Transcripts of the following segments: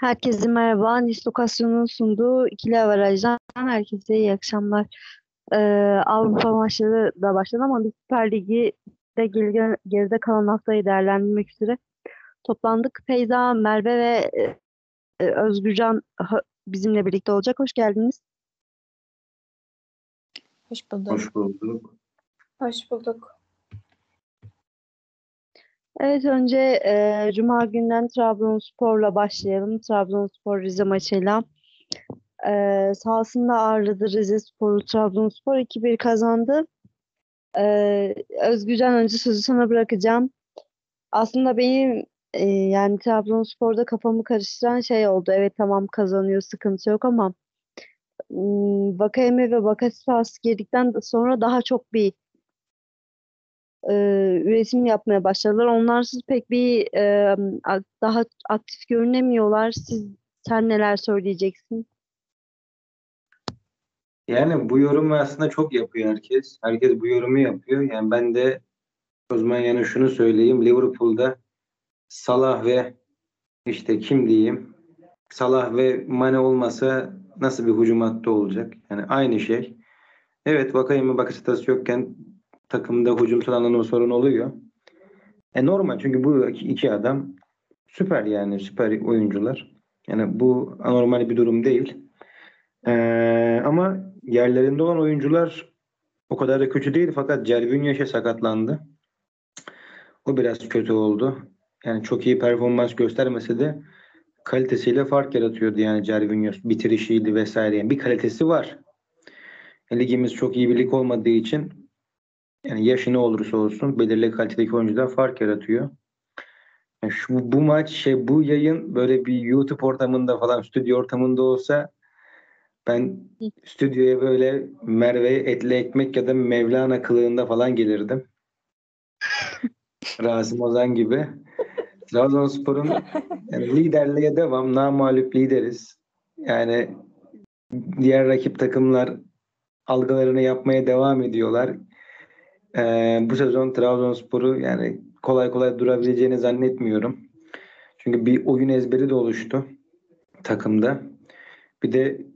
Herkese merhaba. Nis Lokasyon'un sunduğu ikili avarajdan herkese iyi akşamlar. Ee, Avrupa maçları da başladı ama biz Süper Ligi de geride, geride kalan haftayı değerlendirmek üzere toplandık. Feyza, Merve ve e, e, Özgürcan bizimle birlikte olacak. Hoş geldiniz. Hoş bulduk. Hoş bulduk. Hoş bulduk. Evet önce e, Cuma günden Trabzonspor'la başlayalım. Trabzonspor Rize maçıyla. E, sahasında ağırladı Rize Spor'u Trabzonspor 2-1 kazandı. E, Özgürcan önce sözü sana bırakacağım. Aslında benim e, yani Trabzonspor'da kafamı karıştıran şey oldu. Evet tamam kazanıyor sıkıntı yok ama Vakayeme ve Bakasetas girdikten sonra daha çok bir e, üretim yapmaya başladılar. Onlarsız pek bir e, daha aktif görünemiyorlar. Siz sen neler söyleyeceksin? Yani bu yorumu aslında çok yapıyor herkes. Herkes bu yorumu yapıyor. Yani ben de o zaman yani şunu söyleyeyim. Liverpool'da Salah ve işte kim diyeyim Salah ve Mane olmasa nasıl bir hücum hattı olacak? Yani aynı şey. Evet Vakayeme Bakasetas yokken takımda hücumsal anlamda sorun oluyor. E normal çünkü bu iki, adam süper yani süper oyuncular. Yani bu anormal bir durum değil. Ee, ama yerlerinde olan oyuncular o kadar da kötü değil fakat Cervinho'ya sakatlandı. O biraz kötü oldu. Yani çok iyi performans göstermese de kalitesiyle fark yaratıyordu yani Cervinho bitirişiydi vesaire. Yani bir kalitesi var. E, Ligimiz çok iyi bir lig olmadığı için yani yaşı ne olursa olsun belirli kalitedeki oyuncular fark yaratıyor. Yani şu bu maç şey bu yayın böyle bir YouTube ortamında falan stüdyo ortamında olsa ben stüdyoya böyle Merve'ye etli ekmek ya da Mevlana kılığında falan gelirdim. Rasim Ozan gibi. Trabzonspor'un yani liderliğe devam. Namalüp lideriz. Yani diğer rakip takımlar algılarını yapmaya devam ediyorlar. Ee, bu sezon Trabzonspor'u yani kolay kolay durabileceğini zannetmiyorum. Çünkü bir oyun ezberi de oluştu takımda. Bir de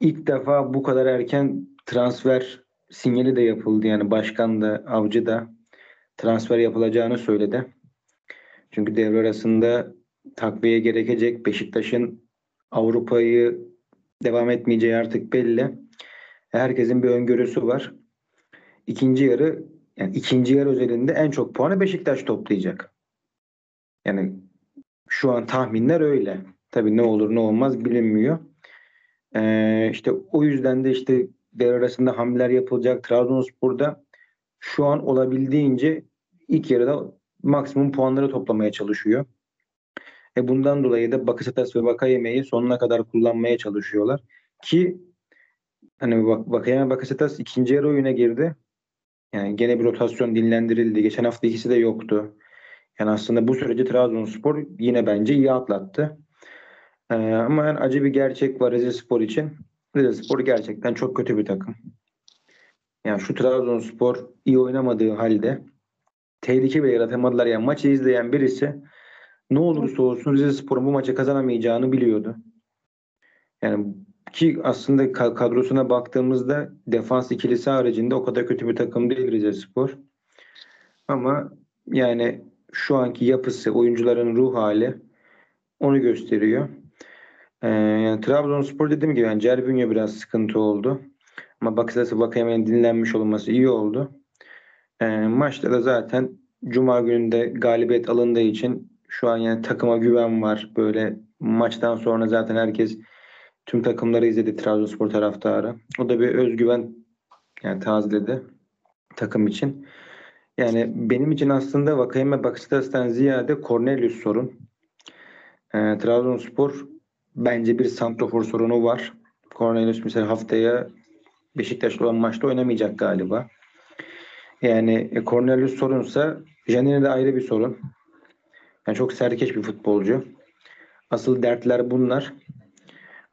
ilk defa bu kadar erken transfer sinyali de yapıldı. Yani başkan da avcı da transfer yapılacağını söyledi. Çünkü devre arasında takviye gerekecek. Beşiktaş'ın Avrupa'yı devam etmeyeceği artık belli. Herkesin bir öngörüsü var. İkinci yarı yani ikinci yarı özelinde en çok puanı Beşiktaş toplayacak. Yani şu an tahminler öyle. Tabii ne olur ne olmaz bilinmiyor. Ee, işte o yüzden de işte devre arasında hamleler yapılacak. Trabzonspor'da şu an olabildiğince ilk yarıda maksimum puanları toplamaya çalışıyor. E bundan dolayı da Bakasetas ve Vakayeme'yi sonuna kadar kullanmaya çalışıyorlar. Ki hani Vak Vakayeme Bakasetas ikinci yarı oyuna girdi. Yani gene bir rotasyon dinlendirildi. Geçen hafta ikisi de yoktu. Yani aslında bu süreci Trabzonspor yine bence iyi atlattı. Ee, ama yani acı bir gerçek var Rizespor için. Rizespor gerçekten çok kötü bir takım. Yani şu Trabzonspor iyi oynamadığı halde tehlike bile yaratamadılar. Yani maçı izleyen birisi ne olursa olsun Rizespor'un bu maçı kazanamayacağını biliyordu. Yani ki aslında ka- kadrosuna baktığımızda defans ikilisi haricinde o kadar kötü bir takım değil Rizespor. Ama yani şu anki yapısı, oyuncuların ruh hali onu gösteriyor. Ee, yani Trabzonspor dediğim gibi yani Cervinho biraz sıkıntı oldu. Ama Bakasetas'ı Vakayeme'nin dinlenmiş olması iyi oldu. Ee, maçta da zaten Cuma gününde galibiyet alındığı için şu an yani takıma güven var. Böyle maçtan sonra zaten herkes tüm takımları izledi Trabzonspor taraftarı. O da bir özgüven yani tazeledi takım için. Yani benim için aslında Vakayeme Bakasetas'tan ziyade Cornelius sorun. Ee, Trabzonspor bence bir santrofor sorunu var. Cornelius mesela haftaya Beşiktaş'la olan maçta oynamayacak galiba. Yani e, Cornelius sorunsa Janine de ayrı bir sorun. Yani çok serkeş bir futbolcu. Asıl dertler bunlar.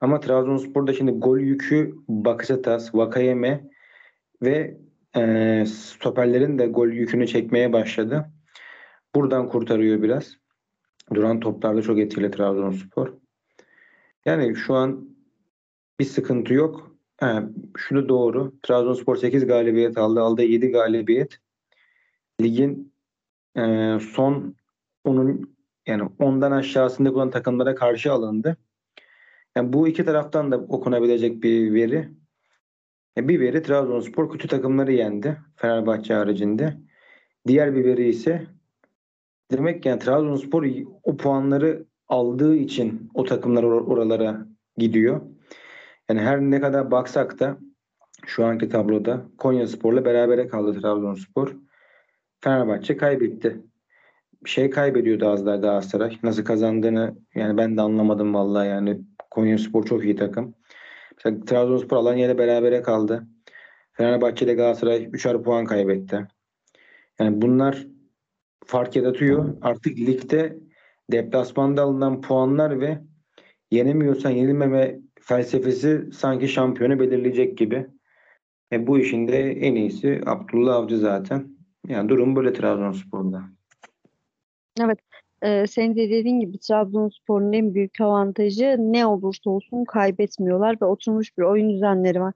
Ama Trabzonspor'da şimdi gol yükü Bakasetas, Vakayeme ve e, stoperlerin de gol yükünü çekmeye başladı. Buradan kurtarıyor biraz. Duran toplarda çok etkili Trabzonspor. Yani şu an bir sıkıntı yok. Ha, şunu doğru. Trabzonspor 8 galibiyet aldı. Aldı 7 galibiyet. Ligin e, son onun yani ondan aşağısında olan takımlara karşı alındı. Yani bu iki taraftan da okunabilecek bir veri. E, bir veri Trabzonspor kötü takımları yendi. Fenerbahçe haricinde. Diğer bir veri ise demek yani Trabzonspor o puanları aldığı için o takımlar or- oralara gidiyor. Yani her ne kadar baksak da şu anki tabloda Konyaspor'la berabere kaldı Trabzonspor. Fenerbahçe kaybetti. Bir şey kaybediyordu az daha Galatasaray. Nasıl kazandığını yani ben de anlamadım vallahi yani Konyaspor çok iyi takım. Mesela Trabzonspor Alanya'yla berabere kaldı. Fenerbahçe ile Galatasaray 3'er puan kaybetti. Yani bunlar fark yaratıyor. Artık ligde deplasmanda alınan puanlar ve yenemiyorsan yenilmeme felsefesi sanki şampiyonu belirleyecek gibi. E bu işin de en iyisi Abdullah Avcı zaten. Yani durum böyle Trabzonspor'da. Ee, senin de dediğin gibi Trabzonspor'un en büyük avantajı ne olursa olsun kaybetmiyorlar ve oturmuş bir oyun düzenleri var.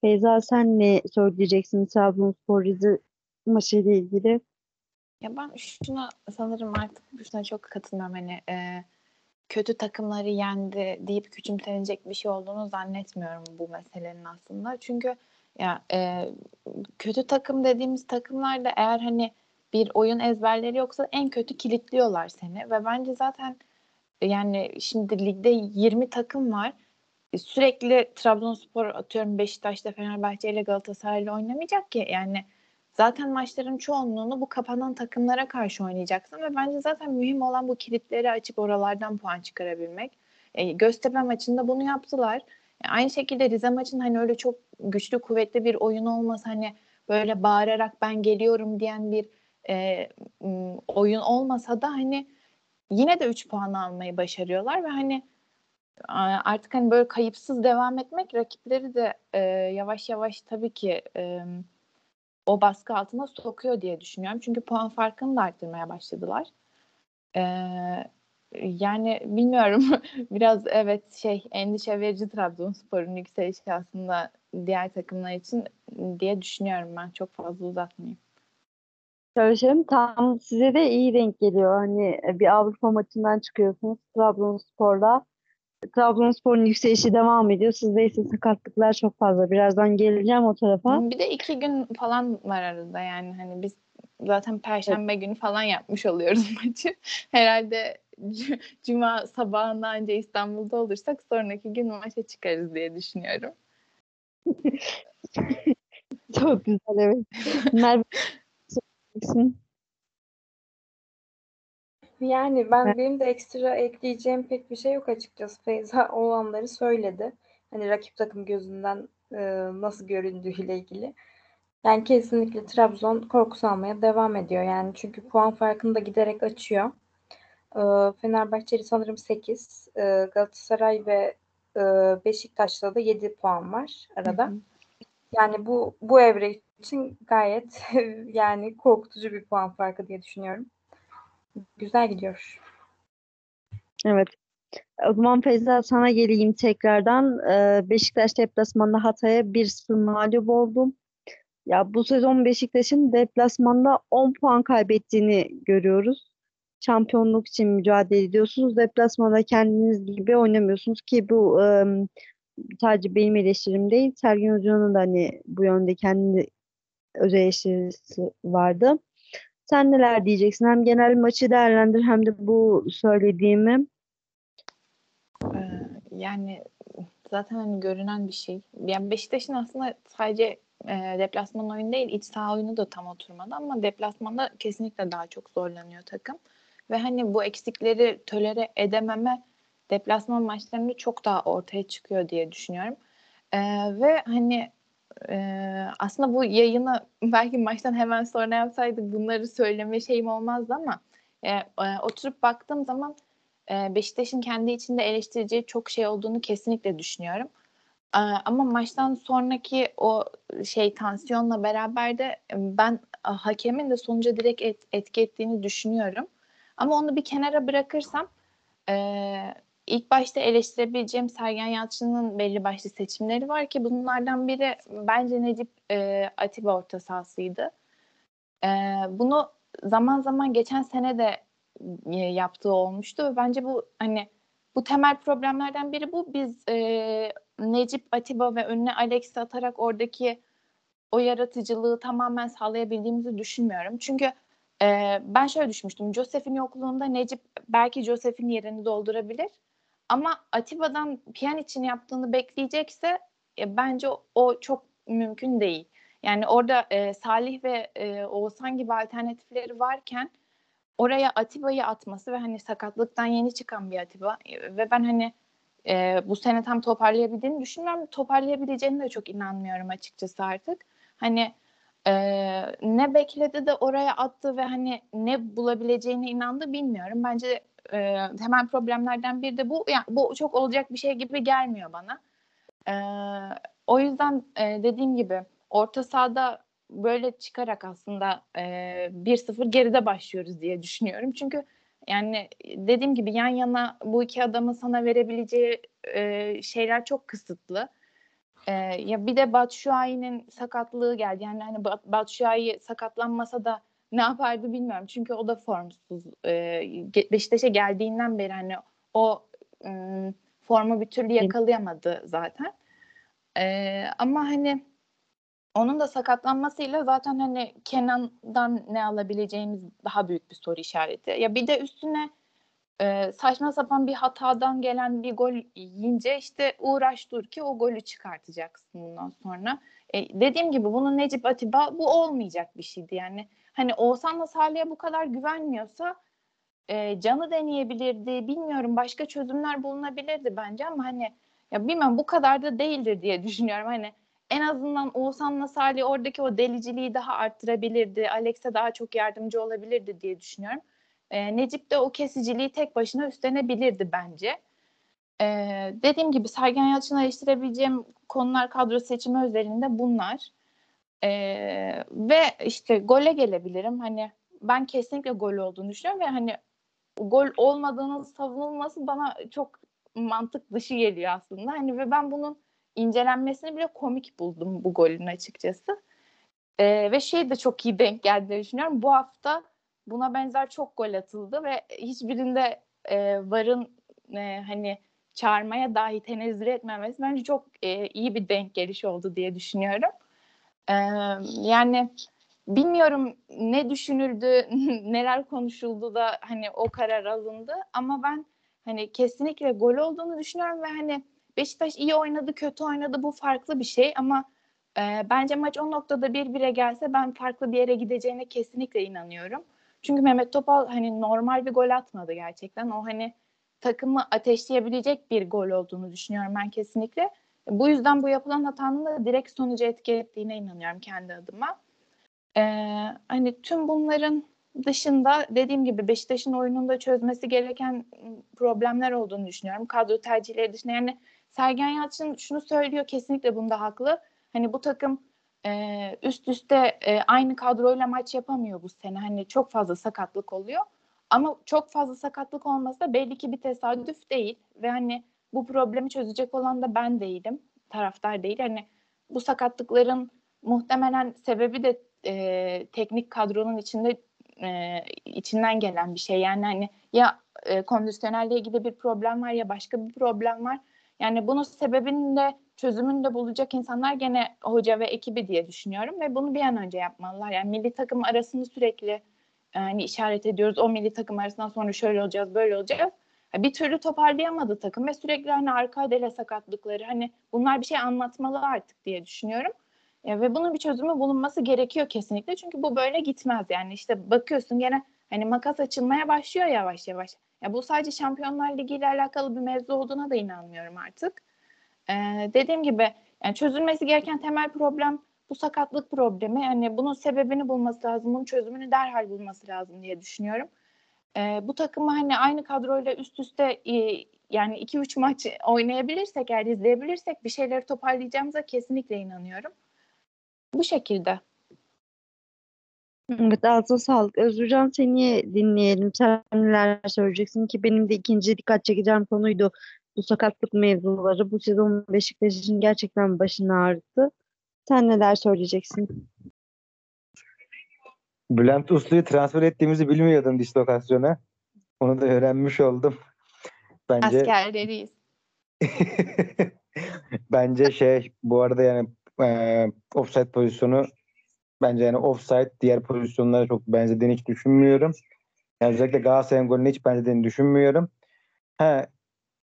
Feyza sen ne söyleyeceksin Trabzonspor Rize maçıyla ilgili? Ya ben şuna sanırım artık şuna çok katılmıyorum. Hani e, kötü takımları yendi deyip küçümsenecek bir şey olduğunu zannetmiyorum bu meselenin aslında. Çünkü ya e, kötü takım dediğimiz takımlarda eğer hani bir oyun ezberleri yoksa en kötü kilitliyorlar seni ve bence zaten yani şimdi ligde 20 takım var. E, Sürekli Trabzonspor atıyorum Beşiktaş'ta Fenerbahçe ile Galatasaray ile oynamayacak ki. Yani zaten maçların çoğunluğunu bu kapanan takımlara karşı oynayacaksın ve bence zaten mühim olan bu kilitleri açıp oralardan puan çıkarabilmek. E, Göztepe maçında bunu yaptılar. E, aynı şekilde Rize maçın hani öyle çok güçlü kuvvetli bir oyun olmasa hani böyle bağırarak ben geliyorum diyen bir e, oyun olmasa da hani yine de 3 puan almayı başarıyorlar ve hani artık hani böyle kayıpsız devam etmek rakipleri de e, yavaş yavaş tabii ki e, o baskı altına sokuyor diye düşünüyorum. Çünkü puan farkını da arttırmaya başladılar. E, yani bilmiyorum biraz evet şey endişe verici Trabzonspor'un yükselişi aslında diğer takımlar için diye düşünüyorum ben. Çok fazla uzatmayayım. Söyleyeyim, tam size de iyi denk geliyor. Hani e, bir Avrupa maçından çıkıyorsunuz Trabzonspor'da. Trabzonspor'un yükselişi devam ediyor. Sizde ise sakatlıklar çok fazla. Birazdan geleceğim o tarafa. Bir de iki gün falan var arada yani hani biz zaten perşembe günü falan yapmış oluyoruz maçı. Herhalde cuma sabahında önce İstanbul'da olursak sonraki gün maça çıkarız diye düşünüyorum. Çok güzel evet. Merve söyleyeceksin. Yani ben Evet. benim de ekstra ekleyeceğim pek bir şey yok açıkçası. Feyza olanları söyledi. Hani rakip takım gözünden e, nasıl göründüğüyle ilgili. Yani kesinlikle Trabzon korku salmaya devam ediyor. Yani çünkü puan farkını da giderek açıyor. E, Fenerbahçeli sanırım 8. E, Galatasaray ve e, Beşiktaş'ta da 7 puan var arada. Hı hı. Yani bu bu evre için gayet yani korkutucu bir puan farkı diye düşünüyorum. Güzel gidiyor. Evet. O zaman Feyza sana geleyim tekrardan. Ee, Beşiktaş deplasmanda Hatay'a 1-0 mağlup oldum. Ya bu sezon Beşiktaş'ın deplasmanda 10 puan kaybettiğini görüyoruz. Şampiyonluk için mücadele ediyorsunuz. Deplasmanda kendiniz gibi oynamıyorsunuz ki bu sadece benim eleştirim değil. Sergen Hoca'nın da hani bu yönde kendi özel eleştirisi vardı. Sen neler diyeceksin? Hem genel maçı değerlendir hem de bu söylediğimi. Ee, yani zaten hani görünen bir şey. Yani Beşiktaş'ın aslında sadece e, deplasman oyunu değil iç saha oyunu da tam oturmadı ama deplasmanda kesinlikle daha çok zorlanıyor takım. Ve hani bu eksikleri tölere edememe deplasman maçlarında çok daha ortaya çıkıyor diye düşünüyorum. Ee, ve hani e, aslında bu yayını belki maçtan hemen sonra yapsaydık bunları söyleme şeyim olmazdı ama e, e, oturup baktığım zaman e, Beşiktaş'ın kendi içinde eleştireceği çok şey olduğunu kesinlikle düşünüyorum. E, ama maçtan sonraki o şey tansiyonla beraber de e, ben e, hakemin de sonuca direkt et- etki ettiğini düşünüyorum. Ama onu bir kenara bırakırsam e, ilk başta eleştirebileceğim Sergen Yalçın'ın belli başlı seçimleri var ki bunlardan biri bence Necip e, Atiba orta sahasıydı. E, bunu zaman zaman geçen sene de e, yaptığı olmuştu ve bence bu hani bu temel problemlerden biri bu. Biz e, Necip Atiba ve önüne Alex'i atarak oradaki o yaratıcılığı tamamen sağlayabildiğimizi düşünmüyorum. Çünkü e, ben şöyle düşünmüştüm. Joseph'in yokluğunda Necip belki Joseph'in yerini doldurabilir. Ama Atiba'dan için yaptığını bekleyecekse e, bence o çok mümkün değil. Yani orada e, Salih ve e, Oğuzhan gibi alternatifleri varken oraya Atiba'yı atması ve hani sakatlıktan yeni çıkan bir Atiba e, ve ben hani e, bu sene tam toparlayabildiğini düşünmüyorum. Toparlayabileceğini de çok inanmıyorum açıkçası artık. Hani e, ne bekledi de oraya attı ve hani ne bulabileceğine inandı bilmiyorum. Bence e, temel problemlerden biri de bu. Yani bu çok olacak bir şey gibi gelmiyor bana. E, o yüzden e, dediğim gibi orta sahada böyle çıkarak aslında e, 1-0 geride başlıyoruz diye düşünüyorum. Çünkü yani dediğim gibi yan yana bu iki adamın sana verebileceği e, şeyler çok kısıtlı. E, ya bir de Batshuayi'nin sakatlığı geldi. Yani hani Batshuayi sakatlanmasa da ne yapardı bilmiyorum. Çünkü o da formsuz. E, Beşiktaş'a geldiğinden beri hani o e, formu bir türlü yakalayamadı zaten. E, ama hani onun da sakatlanmasıyla zaten hani Kenan'dan ne alabileceğimiz daha büyük bir soru işareti. Ya bir de üstüne e, saçma sapan bir hatadan gelen bir gol yiyince işte uğraş dur ki o golü çıkartacaksın bundan sonra. E, dediğim gibi bunun Necip Atiba bu olmayacak bir şeydi yani. Hani Oğuzhan'la Salih'e bu kadar güvenmiyorsa e, canı deneyebilirdi. Bilmiyorum başka çözümler bulunabilirdi bence ama hani ya bilmem bu kadar da değildir diye düşünüyorum. Hani en azından Oğuzhan'la Salih oradaki o deliciliği daha arttırabilirdi. Alex'e daha çok yardımcı olabilirdi diye düşünüyorum. E, Necip de o kesiciliği tek başına üstlenebilirdi bence. E, dediğim gibi Sergen Yalçın'a eleştirebileceğim konular kadro seçimi özelinde bunlar. E, ve işte gole gelebilirim. Hani ben kesinlikle gol olduğunu düşünüyorum ve hani gol olmadığının savunulması bana çok mantık dışı geliyor aslında. Hani ve ben bunun incelenmesini bile komik buldum bu golün açıkçası. E, ve şey de çok iyi denk geldi düşünüyorum. Bu hafta buna benzer çok gol atıldı ve hiçbirinde e, VAR'ın e, hani çağırmaya dahi tenezzül etmemesi bence çok e, iyi bir denk geliş oldu diye düşünüyorum. Yani bilmiyorum ne düşünüldü, neler konuşuldu da hani o karar alındı ama ben hani kesinlikle gol olduğunu düşünüyorum ve hani Beşiktaş iyi oynadı, kötü oynadı bu farklı bir şey ama e, bence maç o noktada bir bire gelse ben farklı bir yere gideceğine kesinlikle inanıyorum. Çünkü Mehmet Topal hani normal bir gol atmadı gerçekten. O hani takımı ateşleyebilecek bir gol olduğunu düşünüyorum ben kesinlikle. Bu yüzden bu yapılan hatanın da direkt sonucu etki ettiğine inanıyorum kendi adıma. Ee, hani tüm bunların dışında dediğim gibi Beşiktaş'ın oyununda çözmesi gereken problemler olduğunu düşünüyorum. Kadro tercihleri dışında yani Sergen Yalçın şunu söylüyor kesinlikle bunda haklı. Hani bu takım e, üst üste e, aynı kadroyla maç yapamıyor bu sene. Hani çok fazla sakatlık oluyor. Ama çok fazla sakatlık olması da belli ki bir tesadüf değil. Ve hani bu problemi çözecek olan da ben değilim. Taraftar değil. Hani bu sakatlıkların muhtemelen sebebi de e, teknik kadronun içinde e, içinden gelen bir şey. Yani hani ya e, kondisyonelle ilgili bir problem var ya başka bir problem var. Yani bunun sebebini de çözümünü de bulacak insanlar gene hoca ve ekibi diye düşünüyorum ve bunu bir an önce yapmalılar. Yani milli takım arasını sürekli yani işaret ediyoruz. O milli takım arasından sonra şöyle olacağız, böyle olacağız. Bir türlü toparlayamadı takım ve sürekli hani arka adele sakatlıkları hani bunlar bir şey anlatmalı artık diye düşünüyorum. Ya ve bunun bir çözümü bulunması gerekiyor kesinlikle. Çünkü bu böyle gitmez yani. işte bakıyorsun gene hani makas açılmaya başlıyor yavaş yavaş. Ya bu sadece Şampiyonlar Ligi ile alakalı bir mevzu olduğuna da inanmıyorum artık. Ee, dediğim gibi yani çözülmesi gereken temel problem bu sakatlık problemi. Yani bunun sebebini bulması lazım, bunun çözümünü derhal bulması lazım diye düşünüyorum. Ee, bu takımı hani aynı kadroyla üst üste e, yani 2-3 maç oynayabilirsek, eğer izleyebilirsek bir şeyleri toparlayacağımıza kesinlikle inanıyorum. Bu şekilde. Evet, ağzına sağlık. Özgürcan seni dinleyelim. Sen neler söyleyeceksin ki benim de ikinci dikkat çekeceğim konuydu bu sakatlık mevzuları. Bu sezon Beşiktaş'ın gerçekten başını ağrıttı. Sen neler söyleyeceksin? Bülent Uslu'yu transfer ettiğimizi bilmiyordum dislokasyona. Onu da öğrenmiş oldum. Bence Askerleriyiz. bence şey bu arada yani e, offside pozisyonu bence yani offside diğer pozisyonlara çok benzediğini hiç düşünmüyorum. Yani özellikle Galatasaray'ın golüne hiç benzediğini düşünmüyorum. Ha,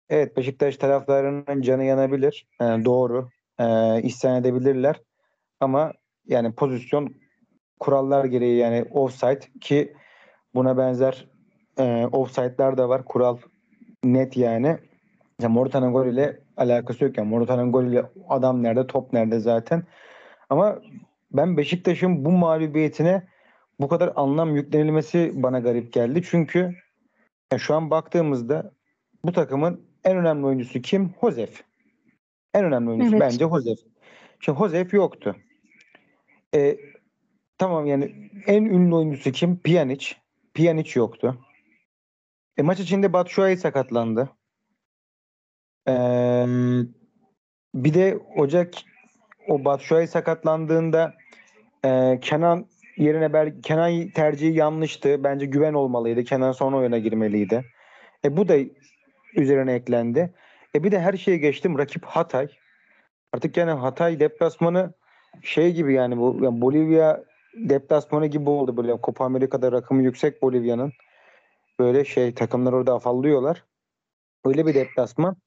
evet Beşiktaş taraftarının canı yanabilir. E, doğru. E, isyan edebilirler. Ama yani pozisyon kurallar gereği yani offside ki buna benzer e, offside'lar da var. Kural net yani. Ya Morata'nın golüyle alakası yok yani. Morata'nın golüyle adam nerede, top nerede zaten. Ama ben Beşiktaş'ın bu mağlubiyetine bu kadar anlam yüklenilmesi bana garip geldi. Çünkü ya şu an baktığımızda bu takımın en önemli oyuncusu kim? Hozef. En önemli oyuncusu Evet. bence Hozef. Şimdi Hozef yoktu. E, tamam yani en ünlü oyuncusu kim? Pjanic. Pjanic yoktu. E, maç içinde Batshuayi sakatlandı. Ee, bir de Ocak o Batshuayi sakatlandığında e, Kenan yerine bel Kenan tercihi yanlıştı. Bence güven olmalıydı. Kenan sonra oyuna girmeliydi. E bu da üzerine eklendi. E bir de her şeye geçtim. Rakip Hatay. Artık yani Hatay deplasmanı şey gibi yani bu yani Bolivya deplasmanı gibi oldu böyle Copa Amerika'da rakımı yüksek Bolivya'nın. Böyle şey takımlar orada afallıyorlar. Öyle bir deplasman.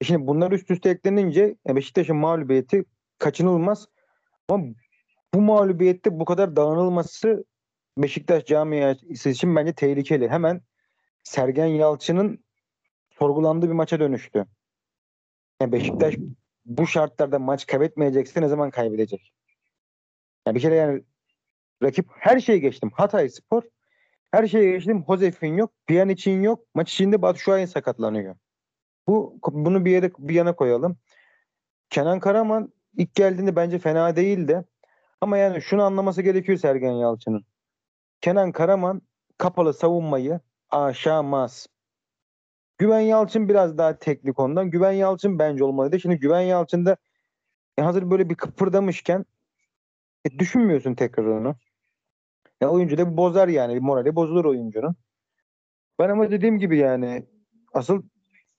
E Şimdi bunlar üst üste eklenince e, Beşiktaş'ın mağlubiyeti kaçınılmaz. Ama bu mağlubiyette bu kadar dağınılması Beşiktaş camiası için bence tehlikeli. Hemen Sergen Yalçın'ın sorgulandığı bir maça dönüştü. Yani Beşiktaş bu şartlarda maç kaybetmeyecekse ne zaman kaybedecek? Yani bir kere yani rakip her şeyi geçtim. Hatay Spor her şeyi geçtim. Josef'in yok. Pjanic'in yok. Maç içinde Batshuayi sakatlanıyor. Bu bunu bir yere bir yana koyalım. Kenan Karaman ilk geldiğinde bence fena değildi. Ama yani şunu anlaması gerekiyor Sergen Yalçın'ın. Kenan Karaman kapalı savunmayı aşamaz. Güven Yalçın biraz daha teknik ondan. Güven Yalçın bence olmalıydı. Şimdi Güven Yalçın'da e, hazır böyle bir kıpırdamışken e, düşünmüyorsun tekrar onu. Ya oyuncu da bozar yani. Morali bozulur oyuncunun. Ben ama dediğim gibi yani asıl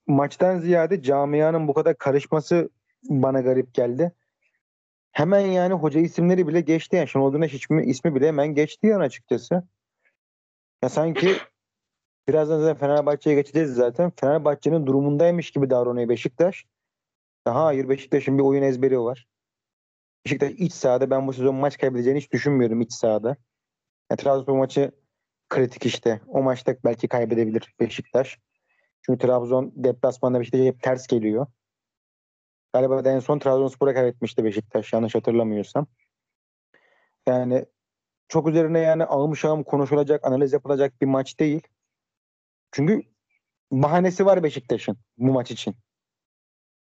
maçtan ziyade camianın bu kadar karışması bana garip geldi. Hemen yani hoca isimleri bile geçti yani. Şenol Güneş ismi, ismi bile hemen geçti yani açıkçası. Ya sanki birazdan zaten Fenerbahçe'ye geçeceğiz zaten. Fenerbahçe'nin durumundaymış gibi davranıyor Beşiktaş. Ya hayır Beşiktaş'ın bir oyun ezberi var. Beşiktaş iç sahada ben bu sezon maç kaybedeceğini hiç düşünmüyorum iç sahada. Ya, Trabzonspor maçı kritik işte. O maçta belki kaybedebilir Beşiktaş. Çünkü Trabzon deplasmanda Beşiktaş'a hep ters geliyor. Galiba en son Trabzonspor'a kaybetmişti Beşiktaş yanlış hatırlamıyorsam. Yani çok üzerine yani ağım şağım konuşulacak, analiz yapılacak bir maç değil. Çünkü bahanesi var Beşiktaş'ın bu maç için.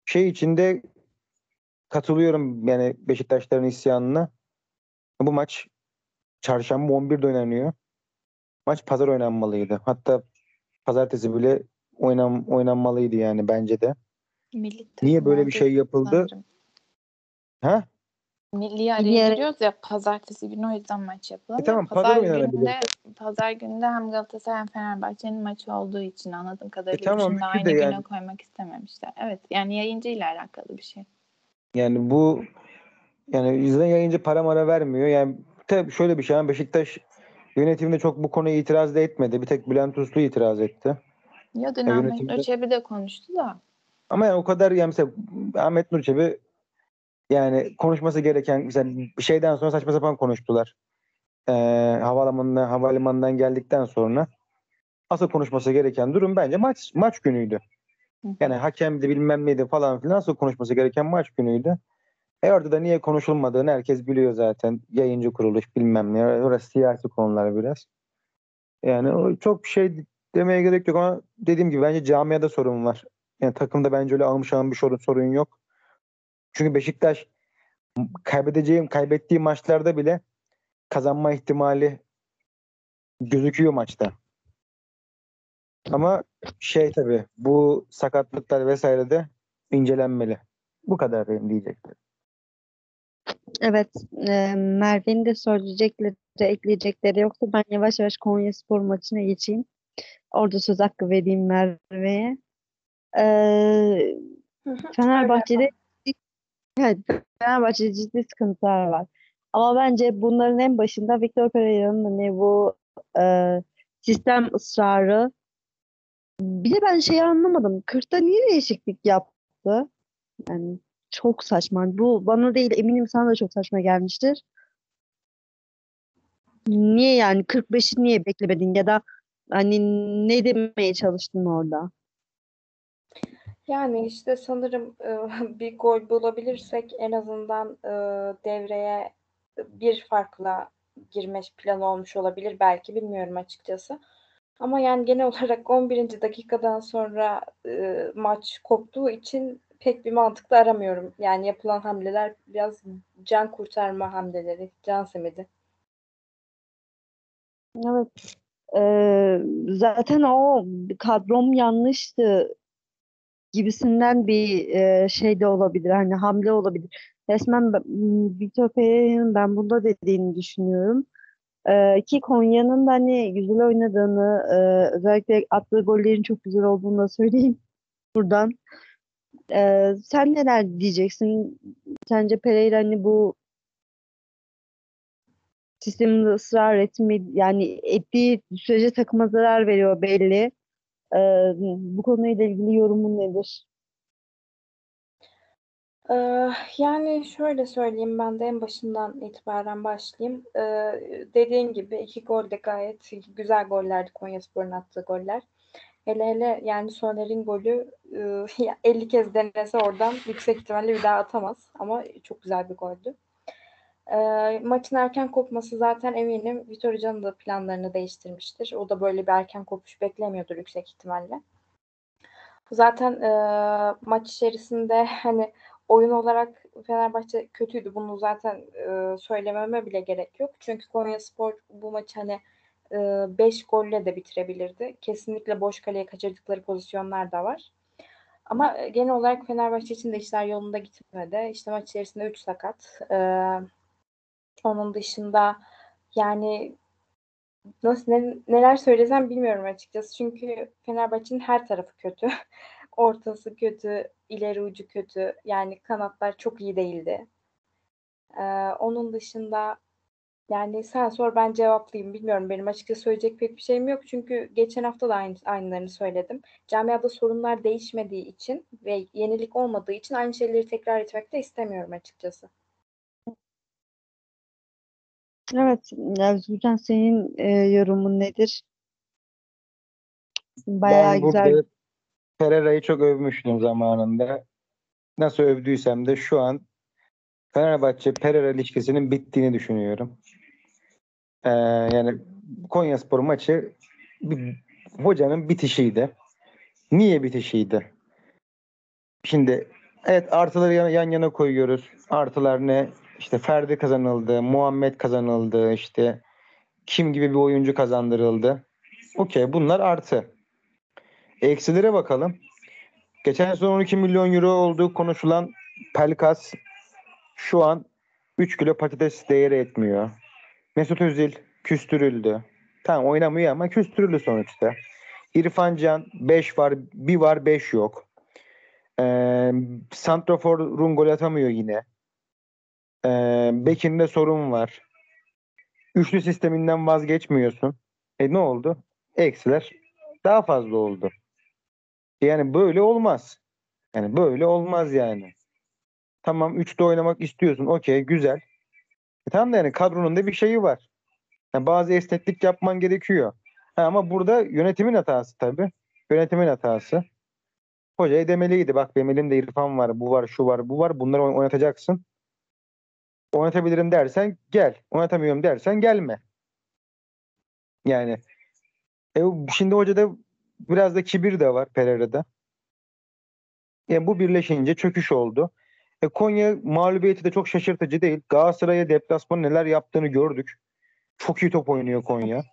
Şey içinde katılıyorum yani Beşiktaşların isyanına. Bu maç çarşamba 11'de oynanıyor. Maç pazar oynanmalıydı. Hatta pazartesi bile oynam oynanmalıydı yani bence de. Milli Niye böyle bir şey yapıldı? Ha? Milli araya giriyoruz ya pazartesi günü o yüzden maç yapılamıyor. E tamam, pazar pazar oynanabilir. günde, pazar günde hem Galatasaray hem Fenerbahçe'nin maçı olduğu için anladığım kadarıyla E tamam, aynı güne yani. koymak istememişler. Evet yani yayıncı ile alakalı bir şey. Yani bu yani izleyen yayıncı para mara vermiyor. Yani tabii şöyle bir şey. yani Beşiktaş yönetiminde çok bu konuya itiraz da etmedi. Bir tek Bülent Uslu itiraz etti. Ya dün Ahmet yönetimde- de konuştu da. Ama yani o kadar yani mesela Ahmet Nur Çebi yani konuşması gereken mesela bir şeyden sonra saçma sapan konuştular. Ee, havalimanına, havalimanından geldikten sonra asıl konuşması gereken durum bence maç maç günüydü. Yani hakemdi bilmem neydi falan filan asıl konuşması gereken maç günüydü. E orada da niye konuşulmadığını herkes biliyor zaten. Yayıncı kuruluş bilmem ne. Orası siyasi konular biraz. Yani o çok bir şey demeye gerek yok ama dediğim gibi bence camiada sorun var. Yani takımda bence öyle almış alan bir sorun, sorun yok. Çünkü Beşiktaş kaybedeceğim, kaybettiği maçlarda bile kazanma ihtimali gözüküyor maçta. Ama şey tabii bu sakatlıklar vesaire de incelenmeli. Bu kadar benim. Evet, e, Merve'nin de söyleyecekleri, ekleyecekleri yoksa ben yavaş yavaş Konyaspor maçına geçeyim. Orada söz hakkı vereyim Merve'ye. E, Fenerbahçe'de evet, Fenerbahçe'de ciddi sıkıntılar var. Ama bence bunların en başında Victor Pereira'nın hani bu e, sistem ısrarı. Bir de ben şeyi anlamadım. 40'ta niye değişiklik yaptı? Yani çok saçma. Bu bana değil eminim sana da çok saçma gelmiştir. Niye yani 45'i niye beklemedin ya da hani ne demeye çalıştın orada? Yani işte sanırım e, bir gol bulabilirsek en azından e, devreye bir farkla girme planı olmuş olabilir belki bilmiyorum açıkçası. Ama yani genel olarak 11. dakikadan sonra e, maç koptuğu için pek bir mantıklı aramıyorum. Yani yapılan hamleler biraz can kurtarma hamleleri, can simidi. Evet. Ee, zaten o kadrom yanlıştı gibisinden bir e, şey de olabilir. Hani hamle olabilir. Resmen Vitor Pereira'nın ben bunda dediğini düşünüyorum. Ee, ki Konya'nın da hani güzel oynadığını, e, özellikle attığı gollerin çok güzel olduğunu da söyleyeyim buradan. Ee, sen neler diyeceksin? Sence Pereira hani bu sisteminde ısrar etme yani ettiği sürece takıma zarar veriyor belli. Ee, bu konuyla ilgili yorumun nedir? Yani şöyle söyleyeyim ben de en başından itibaren başlayayım. Dediğin gibi iki gol de gayet güzel gollerdi Konyaspor'un attığı goller. Hele hele yani Soner'in golü e, 50 kez denese oradan yüksek ihtimalle bir daha atamaz. Ama çok güzel bir goldü. Ee, maçın erken kopması zaten eminim Vitor Hoca'nın da planlarını değiştirmiştir. O da böyle bir erken kopuş beklemiyordur yüksek ihtimalle. Zaten e, maç içerisinde hani oyun olarak Fenerbahçe kötüydü. Bunu zaten e, söylememe bile gerek yok. Çünkü Konyaspor bu maçı hani 5 golle de bitirebilirdi. Kesinlikle boş kaleye kaçırdıkları pozisyonlar da var. Ama genel olarak Fenerbahçe için de işler yolunda gitmedi. İşte maç içerisinde 3 sakat. Ee, onun dışında yani nasıl ne- neler söylesem bilmiyorum açıkçası. Çünkü Fenerbahçe'nin her tarafı kötü. Ortası kötü, ileri ucu kötü. Yani kanatlar çok iyi değildi. Ee, onun dışında yani sen sor ben cevaplayayım. Bilmiyorum benim açıkçası söyleyecek pek bir şeyim yok. Çünkü geçen hafta da aynı, aynılarını söyledim. Camiada sorunlar değişmediği için ve yenilik olmadığı için aynı şeyleri tekrar etmek de istemiyorum açıkçası. Evet, Özgürcan senin e, yorumun nedir? Bayağı Ben güzel. burada Pereira'yı çok övmüştüm zamanında. Nasıl övdüysem de şu an Fenerbahçe Pereira ilişkisinin bittiğini düşünüyorum. Ee, yani Konyaspor maçı bir, hocanın bitişiydi. Niye bitişiydi? Şimdi evet artıları yan, yan yana koyuyoruz. Artılar ne? İşte Ferdi kazanıldı, Muhammed kazanıldı, işte kim gibi bir oyuncu kazandırıldı. Okey bunlar artı. Eksilere bakalım. Geçen sene 12 milyon euro olduğu konuşulan Pelkas şu an 3 kilo patates değeri etmiyor. Mesut Özil küstürüldü. Tamam oynamıyor ama küstürüldü sonuçta. İrfan Can 5 var, bir var 5 yok. Ee, Santrafor'un gol atamıyor yine. Ee, Bekir'de sorun var. Üçlü sisteminden vazgeçmiyorsun. E ne oldu? Eksiler daha fazla oldu. Yani böyle olmaz. Yani böyle olmaz yani. Tamam üçlü oynamak istiyorsun. Okey güzel. E tamam da yani kadronun da bir şeyi var. Yani bazı esneklik yapman gerekiyor. Ha, ama burada yönetimin hatası tabii. Yönetimin hatası. Hocaya demeliydi. Bak benim elimde İrfan var, bu var, şu var, bu var. Bunları oyn- oynatacaksın. Oynatabilirim dersen gel. Oynatamıyorum dersen gelme. Yani e, şimdi hocada biraz da kibir de var Pereira'da. Yani bu birleşince çöküş oldu. E, Konya mağlubiyeti de çok şaşırtıcı değil. Galatasaray'a deplasman neler yaptığını gördük. Çok iyi top oynuyor Konya.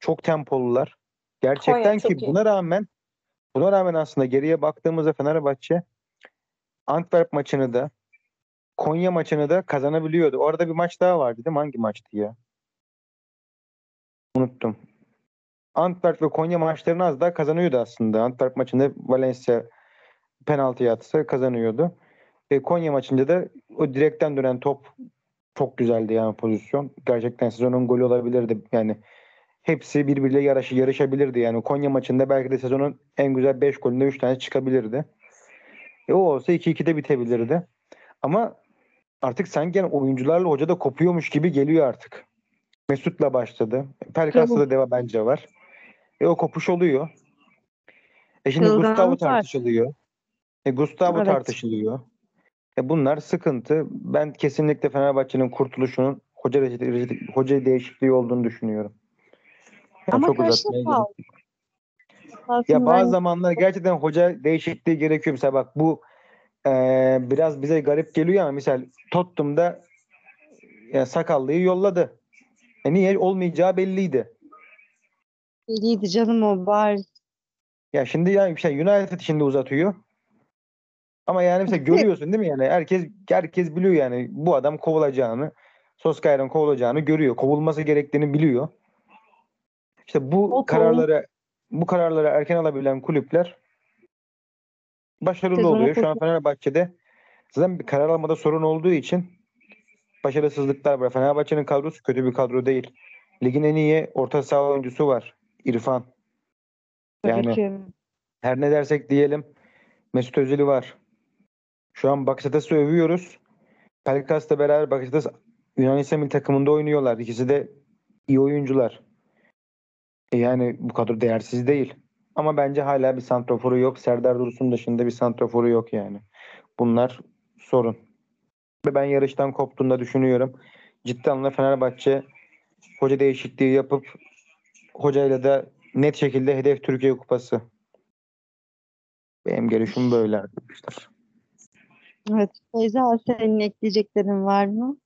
Çok tempolular. Gerçekten Konya ki iyi. buna rağmen buna rağmen aslında geriye baktığımızda Fenerbahçe Antwerp maçını da Konya maçını da kazanabiliyordu. Orada bir maç daha vardı değil mi? Hangi maçtı ya? Unuttum. Antwerp ve Konya maçlarını az daha kazanıyordu aslında. Antwerp maçında Valencia penaltı atsa kazanıyordu. Ve Konya maçında da o direkten dönen top çok güzeldi yani pozisyon. Gerçekten sezonun golü olabilirdi. Yani hepsi birbiriyle yarışı yarışabilirdi. Yani Konya maçında belki de sezonun en güzel 5 golünde 3 tane çıkabilirdi. E o olsa 2-2'de bitebilirdi. Ama artık sanki yani oyuncularla hoca da kopuyormuş gibi geliyor artık. Mesut'la başladı. Pelkas'ta da deva bence var. E o kopuş oluyor. E şimdi Gustavo tartışılıyor. E Gustavo Evet. tartışılıyor. E bunlar sıkıntı. Ben kesinlikle Fenerbahçe'nin kurtuluşunun hoca hoca değişikliği olduğunu düşünüyorum. Yani Ama çok uzatmaya gerek kaldı? ya bazı zamanlar gerçekten hoca değişikliği gerekiyor. Mesela bak bu eee, biraz bize garip geliyor ama misal Tottenham'da ya sakallıyı yolladı. E niye? Olmayacağı belliydi. iyiydi canım o bariz. Ya şimdi yani şey United şimdi uzatıyor. Ama yani mesela görüyorsun değil mi yani herkes herkes biliyor yani bu adam kovulacağını, Solskjaer'in kovulacağını görüyor. Kovulması gerektiğini biliyor. İşte bu O kararları bu kararları erken alabilen kulüpler başarılı Sezonu oluyor. Şu an Fenerbahçe'de zaten bir karar almada sorun olduğu için başarısızlıklar var. Fenerbahçe'nin kadrosu kötü bir kadro değil. Ligin en iyi orta saha oyuncusu var. İrfan. Yani ki. her ne dersek diyelim Mesut Özil'i var. Şu an Bakasetas'ı övüyoruz. Pelkas'la beraber Bakasetas Yunanistan milli takımında oynuyorlar. İkisi de iyi oyuncular. E yani bu kadar değersiz değil. Ama bence hala bir santraforu yok. Serdar Dursun dışında bir santraforu yok yani. Bunlar sorun. Ve ben yarıştan koptuğunda düşünüyorum. Ciddi anlamda Fenerbahçe hoca değişikliği yapıp hocayla da net şekilde hedef Türkiye Kupası. Benim görüşüm böyle arkadaşlar. Evet. Feyza senin ekleyeceklerin var mı?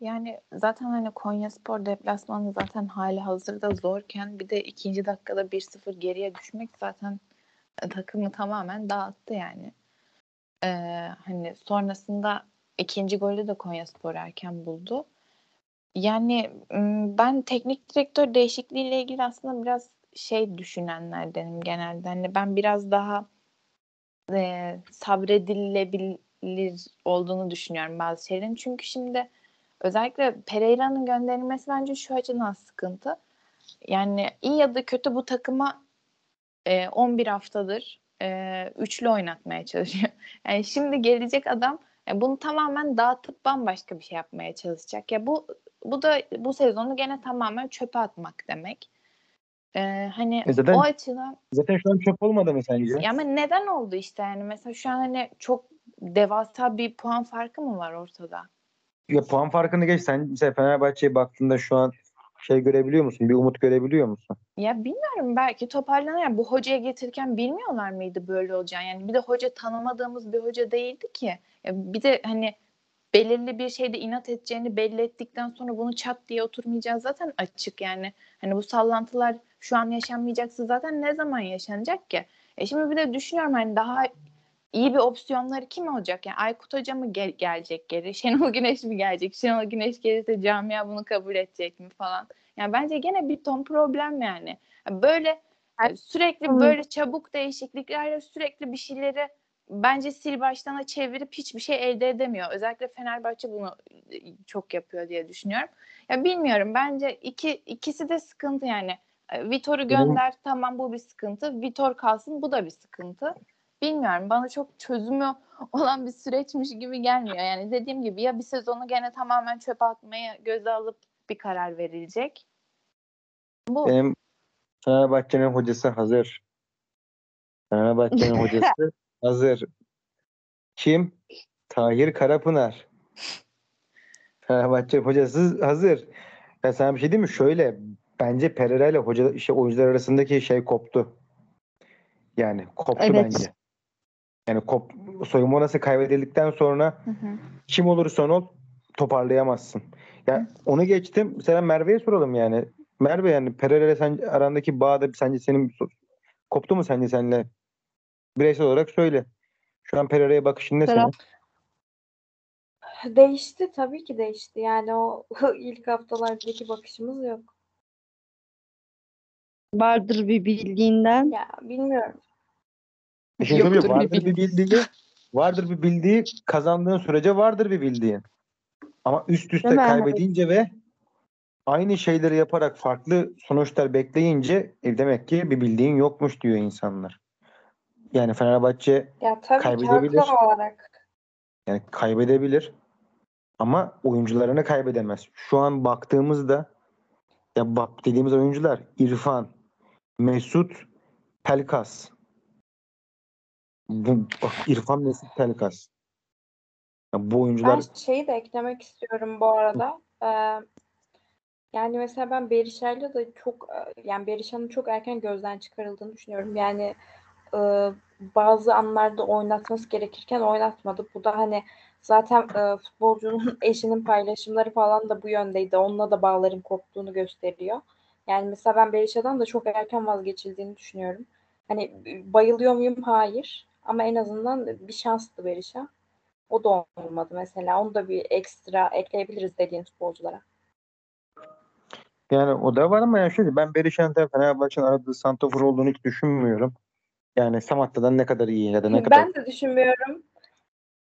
Yani zaten hani Konyaspor deplasmanı zaten hali hazırda zorken bir de ikinci dakikada 1-0 geriye düşmek zaten takımı tamamen dağıttı yani. Ee, hani sonrasında ikinci golü de Konyaspor erken buldu. Yani ben teknik direktör değişikliğiyle ilgili aslında biraz şey düşünenlerdenim genelde. Hani ben biraz daha e, sabredilebilir olduğunu düşünüyorum bazı şeylerin. Çünkü şimdi özellikle Pereira'nın gönderilmesi bence şu açıdan sıkıntı. Yani iyi ya da kötü bu takıma e, 11 haftadır e, üçlü oynatmaya çalışıyor. Yani şimdi gelecek adam e, bunu tamamen dağıtıp bambaşka bir şey yapmaya çalışacak. Ya bu bu da bu sezonu gene tamamen çöpe atmak demek. E, hani E zaten- o açıdan Zaten şu an çöp olmadı mı sence? ya ama neden oldu işte yani mesela şu an hani çok devasa bir puan farkı mı var ortada? Ya puan farkını geç. Sen mesela Fenerbahçe'ye baktığında şu an şey görebiliyor musun? Bir umut görebiliyor musun? Ya bilmiyorum belki toparlanır. Yani bu hocaya getirirken bilmiyorlar mıydı böyle olacağını? Yani bir de hoca tanımadığımız bir hoca değildi ki. Ya bir de hani belirli bir şeyde inat edeceğini belli ettikten sonra bunu çat diye oturmayacağı zaten açık yani. Hani bu sallantılar şu an yaşanmayacaksa zaten ne zaman yaşanacak ki? E şimdi bir de düşünüyorum hani daha iyi bir opsiyonları kim olacak? Yani Aykut Hoca mı gel- gelecek geri? Şenol Güneş mi gelecek? Şenol Güneş gelirse camia bunu kabul edecek mi falan? Yani bence gene bir ton problem yani. Böyle e, sürekli Hı. böyle çabuk değişikliklerle sürekli bir şeyleri bence sil baştana çevirip hiçbir şey elde edemiyor. Özellikle Fenerbahçe bunu e, çok yapıyor diye düşünüyorum. Ya bilmiyorum bence iki ikisi de sıkıntı yani. Vitor'u gönder tamam bu bir sıkıntı. Vitor kalsın bu da bir sıkıntı. Bilmiyorum bana çok çözümü olan bir süreçmiş gibi gelmiyor. Yani dediğim gibi ya bir sezonu gene tamamen çöpe atmaya göze alıp bir karar verilecek. Bu Benim Fenerbahçe'nin hocası hazır. Fenerbahçe'nin hocası hazır. Kim? Tahir Karapınar. Fenerbahçe hocası hazır. Ya sana bir şey diyeyim mi? Şöyle bence Pereira ile hoca işte oyuncular arasındaki şey koptu. Yani koptu Evet. bence. Yani kop, soyunma odası kaybedildikten sonra Hı hı. kim olursan ol toparlayamazsın. Ya onu geçtim. Mesela Merve'ye soralım yani. Merve yani Pereira ile sen arandaki bağda sence senin koptu mu sence seninle? Bireysel olarak söyle. Şu an Pereira'ya bakışın ne senin? Değişti tabii ki değişti. Yani o ilk haftalardaki bakışımız yok. Vardır bir bildiğinden. Ya bilmiyorum. Bir şey? Yoktur bir Vardır bir bildiği, vardır bir bildiği kazandığın sürece vardır bir bildiğin. Ama üst üste Değil mi? kaybedince ve aynı şeyleri yaparak farklı sonuçlar bekleyince e, demek ki bir bildiğin yokmuş diyor insanlar. Yani Fenerbahçe Ya tabii Kaybedebilir. olarak. yani kaybedebilir ama oyuncularını kaybedemez. Şu an baktığımızda ya bak dediğimiz oyuncular İrfan, Mesut, Pelkas. Bu bak İrfan Mesut Pelkas. Ya bu oyuncular Ben şeyi de eklemek istiyorum bu arada. Ee, yani mesela ben Berisha'yla da çok e, yani Berisha'nın çok erken gözden çıkarıldığını düşünüyorum. Yani e, bazı anlarda oynatması gerekirken oynatmadı. Bu da hani zaten e, futbolcunun eşinin paylaşımları falan da bu yöndeydi. Onunla da bağların koptuğunu gösteriyor. Yani mesela ben Berisha'dan da çok erken vazgeçildiğini düşünüyorum. Hani bayılıyor muyum? Hayır. Ama en azından bir şanstı Berisha. O da olmadı mesela. Onu da bir ekstra ekleyebiliriz dediğin futbolculara. yani o da var ama ya şöyle ben Berişan'ın Fenerbahçe'nin aradığı santrafor olduğunu hiç düşünmüyorum. Yani Samatta'dan ne kadar iyi ya da ne kadar Ben de düşünmüyorum.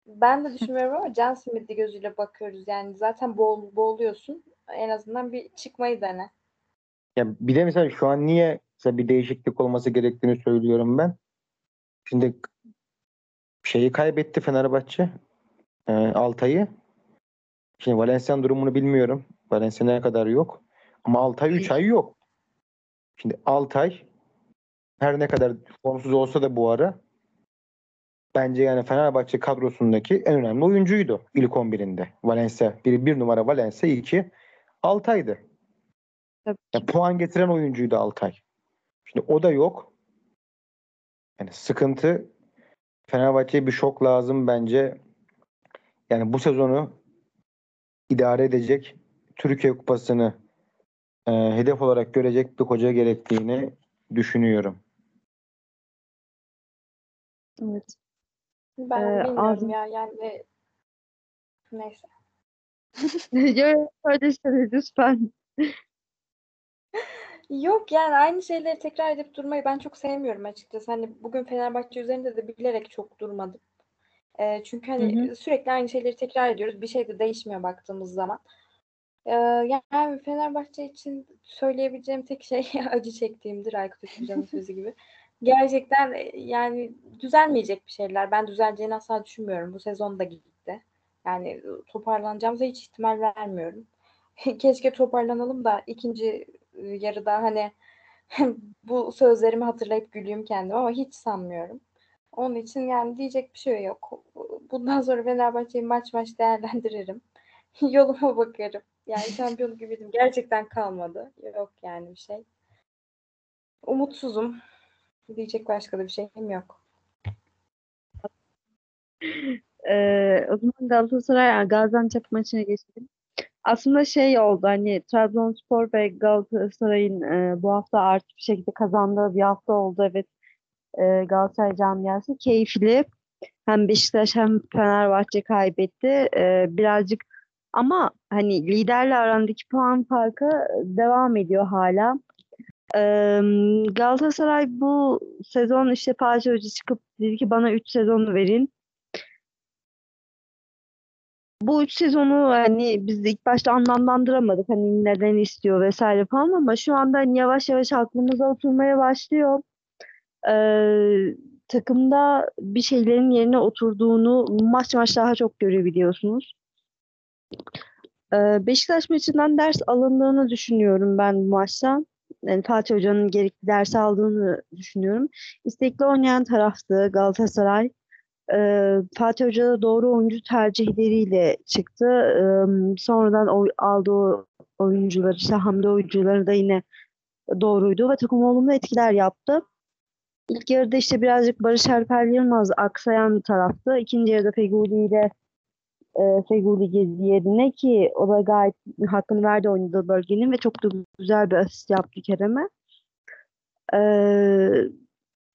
Ben de düşünmüyorum ama Can Smith'i gözüyle bakıyoruz. Yani zaten boğul, boğuluyorsun. En azından bir çıkmayı dene. Ya bir de mesela şu an niye mesela bir değişiklik olması gerektiğini söylüyorum ben. Şimdi şeyi kaybetti Fenerbahçe. E, Altay'ı. Şimdi Valencia'nın durumunu bilmiyorum. Valencia ne kadar yok. Ama Altay 3 ay yok. Şimdi Altay her ne kadar formsuz olsa da bu ara bence yani Fenerbahçe kadrosundaki en önemli oyuncuydu ilk 11'inde. Valencia. Bir, numara Valencia, iki Altay'dı. Tabii Ya puan getiren oyuncuydu Altay. Şimdi o da yok. Yani sıkıntı Fenerbahçe'ye bir şok lazım bence. Yani bu sezonu idare edecek Türkiye Kupası'nı e, hedef olarak görecek bir hoca gerektiğini düşünüyorum. Evet. Ben Ee, bilmiyorum ağzım- ya yani neyse. Yo, öyle söyle lütfen. Yok yani aynı şeyleri tekrar edip durmayı ben çok sevmiyorum açıkçası. Hani bugün Fenerbahçe üzerinde de bilerek çok durmadım. Ee, çünkü hani Hı sürekli aynı şeyleri tekrar ediyoruz. Bir şey de değişmiyor baktığımız zaman. Ee, yani Fenerbahçe için söyleyebileceğim tek şey acı çektiğimdir Aykut Hoca'nın sözü gibi. Gerçekten e, yani düzelmeyecek bir şeyler. Ben düzeleceğini asla düşünmüyorum. Bu sezon da gitti. Yani e, toparlanacağımıza hiç ihtimal vermiyorum. Keşke toparlanalım da ikinci e, yarıda hani bu sözlerimi hatırlayıp güleyim kendim ama hiç sanmıyorum. Onun için yani diyecek bir şey yok. Bundan sonra Fenerbahçe'yi maç maç değerlendiririm. Yoluma bakarım. Yani şampiyonluk ümidim gerçekten kalmadı. Yok yani bir şey. Umutsuzum. Diyecek başka da bir şeyim yok. Ee, o zaman Galatasaray Gaziantep maçına geçelim. Aslında şey oldu hani Trabzonspor ve Galatasaray'ın e, bu hafta artı bir şekilde kazandığı bir hafta oldu. Evet e, Galatasaray camiası keyifli. Hem Beşiktaş hem Fenerbahçe kaybetti. E, birazcık ama hani liderle arandaki puan farkı devam ediyor hala. E, Galatasaray bu sezon işte Fatih Hoca çıkıp dedi ki bana 3 sezonu verin. Bu üç sezonu hani biz ilk başta anlamlandıramadık hani neden istiyor vesaire falan ama şu anda hani yavaş yavaş aklımıza oturmaya başlıyor. Ee, takımda bir şeylerin yerine oturduğunu maç maç daha çok görebiliyorsunuz. Ee, Beşiktaş maçından ders alındığını düşünüyorum ben bu maçtan. Yani Fatih Hoca'nın gerekli ders aldığını düşünüyorum. İstekli oynayan taraftı Galatasaray. Ee, Fatih Hoca da doğru oyuncu tercihleriyle çıktı. Ee, sonradan oy, aldığı oyuncular, işte hamle oyuncuları da yine doğruydu ve takım olumlu etkiler yaptı. İlk yarıda işte birazcık Barış Alper Yılmaz aksayan taraftı. İkinci yarıda Feguli ile e, Feguli Gezi yerine ki o da gayet hakkını verdi oynadığı bölgenin ve çok da güzel bir asist yaptı Kerem'e. E,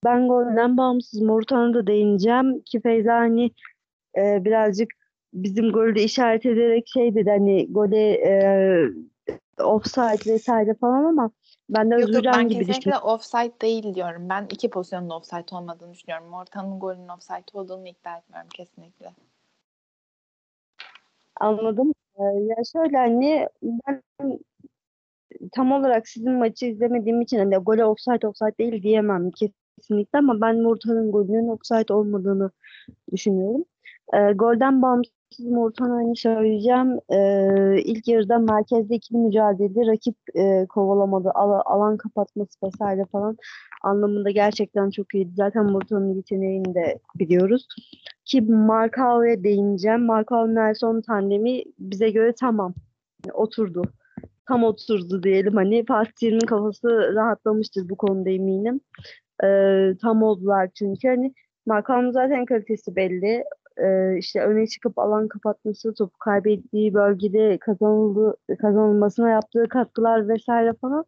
ben golden bağımsız Morutan'a da değineceğim ki Feyza hani e, birazcık bizim golü de işaret ederek şey dedi hani gole e, offside vesaire falan ama ben de Yok yok ben gibi kesinlikle düşünüyorum. offside değil diyorum. Ben iki pozisyonun offside olmadığını düşünüyorum. Ortanın golünün offside olduğunu iddia etmiyorum kesinlikle. Anladım. Ee, ya şöyle hani ben tam olarak sizin maçı izlemediğim için hani gole offside offside değil diyemem kesinlikle ama ben Murta'nın golünün offside olmadığını düşünüyorum. Ee, golden bağımsız Murtan'a hani söyleyeceğim. Ee, ilk yarıda merkezde ikili mücadelede rakip e, kovalamadı. Ala- alan kapatması vesaire falan anlamında gerçekten çok iyiydi. Zaten Murta'nın yeteneğini de biliyoruz. Ki Markao'ya değineceğim. Markao Nelson tandemi bize göre tamam. Yani oturdu. Tam oturdu diyelim. Hani Fatih kafası rahatlamıştır bu konuda eminim. Ee, tam oldular çünkü. Hani Markao'nun zaten kalitesi belli. Ee, işte öne çıkıp alan kapatması, topu kaybettiği bölgede kazanıldı, kazanılmasına yaptığı katkılar vesaire falan.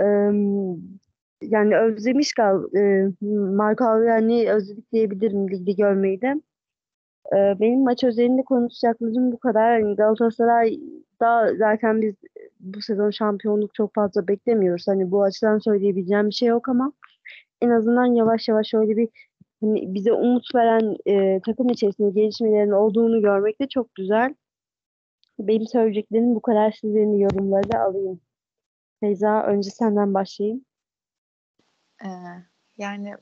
Ee, yani özlemiş gal e, Markao yani özledik diyebilirim ligde görmeyi de. Ee, benim maç özelinde konuşacaklarım bu kadar. Yani Galatasaray'da zaten biz bu sezon şampiyonluk çok fazla beklemiyoruz. Hani bu açıdan söyleyebileceğim bir şey yok ama en azından yavaş yavaş şöyle bir hani bize umut veren e, takım içerisinde gelişmelerin olduğunu görmek de çok güzel. Benim söyleyeceklerim bu kadar. Sizlerin yorumları da alayım. Feyza önce senden başlayayım. Ee, yani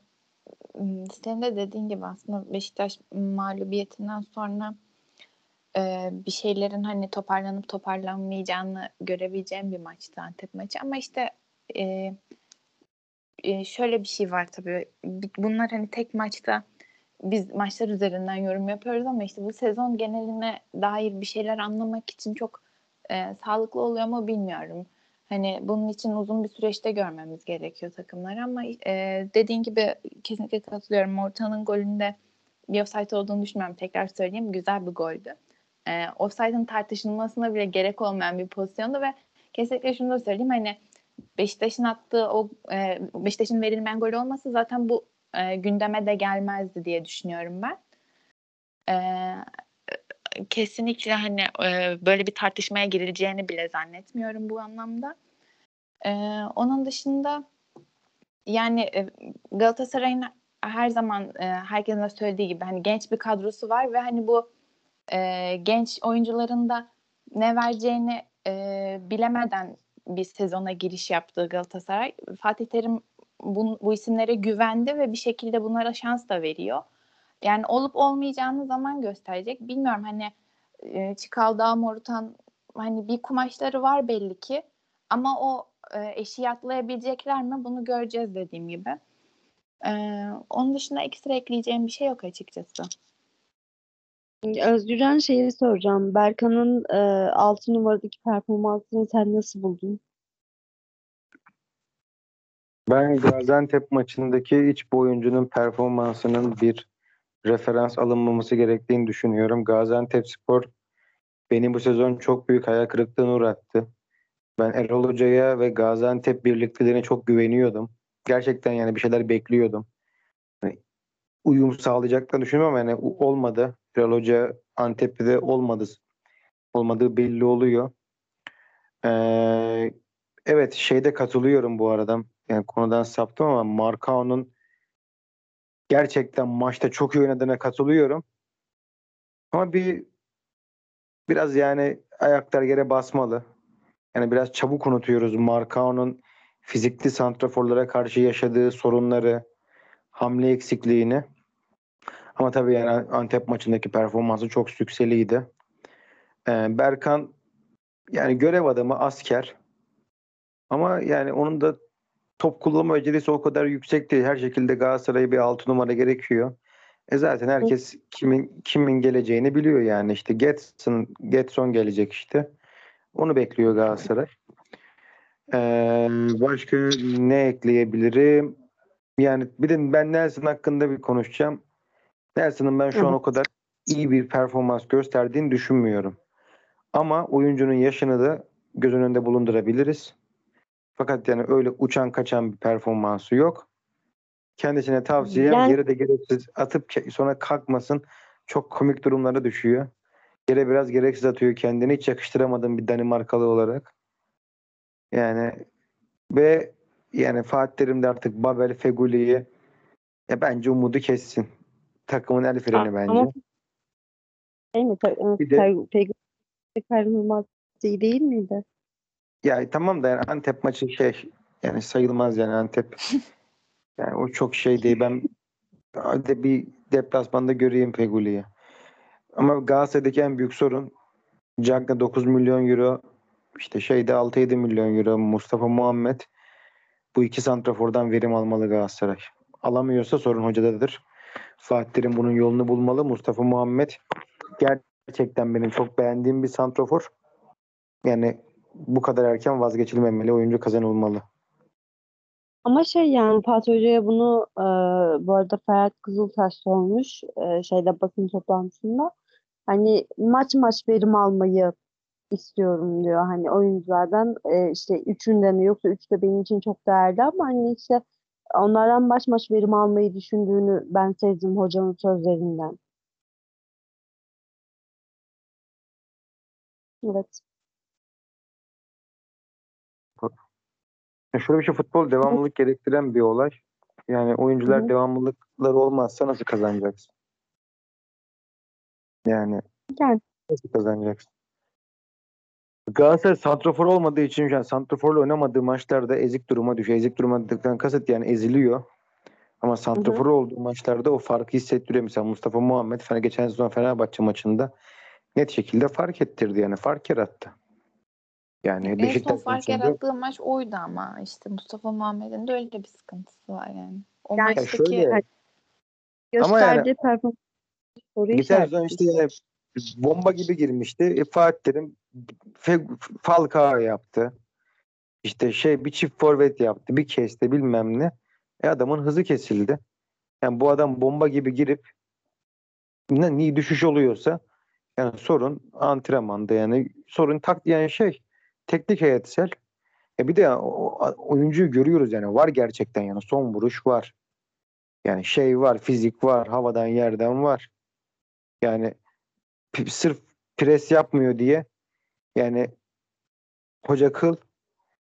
senin de dediğin gibi aslında Beşiktaş mağlubiyetinden sonra e, bir şeylerin hani toparlanıp toparlanmayacağını görebileceğim bir maçtı Antep maçı ama işte e, e, şöyle bir şey var tabii Bi- bunlar hani tek maçta biz maçlar üzerinden yorum yapıyoruz ama işte bu sezon geneline dair bir şeyler anlamak için çok e, sağlıklı oluyor mu bilmiyorum. Hani bunun için uzun bir süreçte görmemiz gerekiyor takımları ama e, dediğin gibi kesinlikle katılıyorum. Ortanın golünde bir offside olduğunu düşünmüyorum. Tekrar söyleyeyim güzel bir goldü. E, offside'ın tartışılmasına bile gerek olmayan bir pozisyondu ve kesinlikle şunu da söyleyeyim hani Beşiktaş'ın attığı o e, Beşiktaş'ın verilmeyen gol olmasa zaten bu e, gündeme de gelmezdi diye düşünüyorum ben. E, kesinlikle hani e, böyle bir tartışmaya girileceğini bile zannetmiyorum bu anlamda. E, onun dışında yani e, Galatasaray'ın her zaman e, herkesin de söylediği gibi hani genç bir kadrosu var ve hani bu e, genç oyuncuların da ne vereceğini e, bilemeden bir sezona giriş yaptı Galatasaray. Fatih Terim bu, bu isimlere güvendi ve bir şekilde bunlara şans da veriyor. Yani olup olmayacağını zaman gösterecek. Bilmiyorum hani e, Çikaldağ, Morutan hani bir kumaşları var belli ki ama o e, eşiği atlayabilecekler mi bunu göreceğiz dediğim gibi. E, onun dışında ekstra ekleyeceğim bir şey yok açıkçası. Özgürcan şeyi soracağım. Berkan'ın e, 6 numaradaki performansını sen nasıl buldun? Ben Gaziantep maçındaki iç bu oyuncunun performansının bir referans alınmaması gerektiğini düşünüyorum. Gaziantepspor beni bu sezon çok büyük hayal kırıklığına uğrattı. Ben Erol Hoca'ya ve Gaziantep birliktelerine çok güveniyordum. Gerçekten yani bir şeyler bekliyordum. Uyum sağlayacaklarını düşünüyorum ama yani olmadı. Erol Hoca Antep'te olmadı. Olmadığı belli oluyor. Ee, evet şeyde katılıyorum bu arada. Yani konudan saptım ama Markao'nun gerçekten maçta çok iyi oynadığına katılıyorum. Ama bir biraz yani ayaklar yere basmalı. Yani biraz çabuk unutuyoruz Markao'nun fizikli santraforlara karşı yaşadığı sorunları, hamle eksikliğini. Ama tabii yani Antep maçındaki performansı çok yükseliydi. Ee, Berkan yani görev adamı asker. Ama yani onun da top kullanma becerisi o kadar yüksek değil. Her şekilde Galatasaray'a bir altı numara gerekiyor. E zaten herkes kimin kimin geleceğini biliyor yani. işte Getson, Getson gelecek işte. Onu bekliyor Galatasaray. Ee, başka ne ekleyebilirim? Yani bir de ben Nelson hakkında bir konuşacağım. Nelson'ın ben şu an Evet. o kadar iyi bir performans gösterdiğini düşünmüyorum. Ama oyuncunun yaşını da göz önünde bulundurabiliriz. Fakat yani öyle uçan kaçan bir performansı yok. Kendisine tavsiyem Yani- yere de gereksiz atıp sonra kalkmasın. Çok komik durumlara düşüyor. Yere biraz gereksiz atıyor kendini. Hiç yakıştıramadığım bir Danimarkalı olarak. Yani ve yani Fatih Terim de artık Babel Feguli'yi ya bence umudu kessin. Takımın el freni Ama- bence. Değil mi? Ta- Bir de- iyi değil miydi? Ya tamam da yani Antep maçı şey yani sayılmaz yani Antep. Yani o çok şey değil. Ben hadi bir deplasmanda göreyim Feguli'yi. Ama Galatasaray'daki en büyük sorun Cagney 9 milyon euro işte şeyde 6-7 milyon euro Mustafa Muhammed bu iki santrafordan verim almalı Galatasaray. Alamıyorsa sorun hocadadır. Fatih Terim bunun yolunu bulmalı. Mustafa Muhammed gerçekten benim çok beğendiğim bir santrafor. Yani bu kadar erken vazgeçilmemeli. Oyuncu kazanılmalı. Ama şey yani Fatih Hoca'ya bunu e, bu arada Ferhat Kızıltaş sormuş e, şeyde basın toplantısında. Hani maç maç verim almayı istiyorum diyor. Hani oyunculardan e, işte üçünden yoksa üç de benim için çok değerli ama hani işte onlardan maç maç verim almayı düşündüğünü ben sezdim hocanın sözlerinden. Evet. Şöyle bir şey futbol devamlılık gerektiren bir olay. Yani oyuncular Hı hı. devamlılıkları olmazsa nasıl kazanacaksın? Yani Yani nasıl kazanacaksın? Galatasaray santrafor olmadığı için yani santraforla oynamadığı maçlarda ezik duruma düşüyor. Ezik durumdan kasıt yani eziliyor. Ama santrafor olduğu maçlarda o farkı hissettiriyor. Mesela Mustafa Muhammed geçen sezon Fenerbahçe maçında net şekilde fark ettirdi yani fark yarattı. Yani En son Beşiktaş fark maçında yarattığı maç oydu ama işte Mustafa Muhammed'in de öyle bir sıkıntısı var yani. O Yani maçtaki şöyle- Ama yani- gösterdiği performans soru işareti. işte yani bomba gibi girmişti. E, Fatih Falcao yaptı. İşte şey bir çift forvet yaptı. Bir kesti bilmem ne. E adamın hızı kesildi. Yani bu adam bomba gibi girip ne, ne düşüş oluyorsa yani sorun antrenmanda yani sorun tak yani şey teknik heyetsel. E bir de o, oyuncuyu görüyoruz yani var gerçekten yani son vuruş var. Yani şey var, fizik var, havadan yerden var. Yani sırf pres yapmıyor diye yani hoca kıl.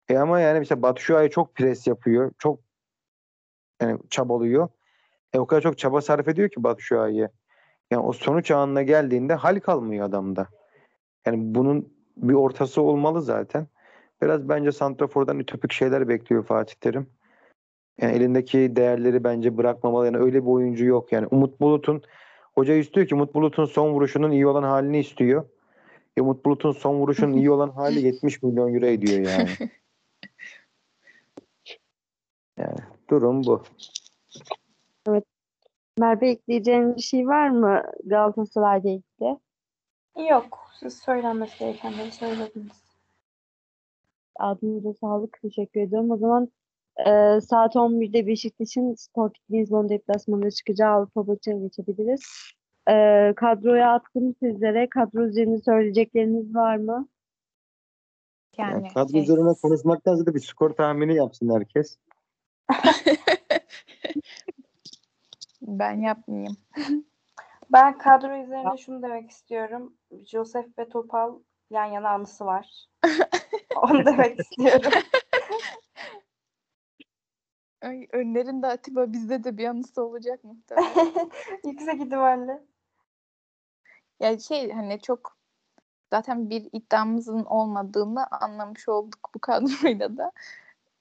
E ama yani mesela Batu Şua'yı çok pres yapıyor. Çok yani çabalıyor. E o kadar çok çaba sarf ediyor ki Batu Şua'yı. Yani o sonuç anına geldiğinde hal kalmıyor adamda. Yani bunun bir ortası olmalı zaten. Biraz bence Santrafor'dan ütopik şeyler bekliyor Fatih Terim. Yani elindeki değerleri bence bırakmamalı. Yani öyle bir oyuncu yok. Yani Umut Bulut'un hoca istiyor ki Umut Bulut'un son vuruşunun iyi olan halini istiyor. E Umut Bulut'un son vuruşunun iyi olan hali 70 milyon euro ediyor yani. Yani durum bu. Merve ekleyeceğin bir şey var mı Galatasaray'la ilgili? Yok. Siz söylenmesi gerekenleri söylediniz. Adınıza sağlık. Teşekkür ediyorum. O zaman e, saat 11'de Beşiktaş'ın Sporting Lisbon deplasmanına çıkacağı Avrupa maçına geçebiliriz. E, kadroya attım sizlere. Kadro üzerine söyleyecekleriniz var mı? yani Yani kadro şey- üzerine konuşmaktansa da bir skor tahmini yapsın herkes. ben yapmayayım. Ben kadro üzerine şunu demek istiyorum. Josef ve Topal yan yana anısı var. Onu demek istiyorum. Ay, önlerinde Atiba bizde de bir anısı olacak muhtemelen. Yüksek ihtimalle. Ya şey hani çok zaten bir iddiamızın olmadığını anlamış olduk bu kadroyla da.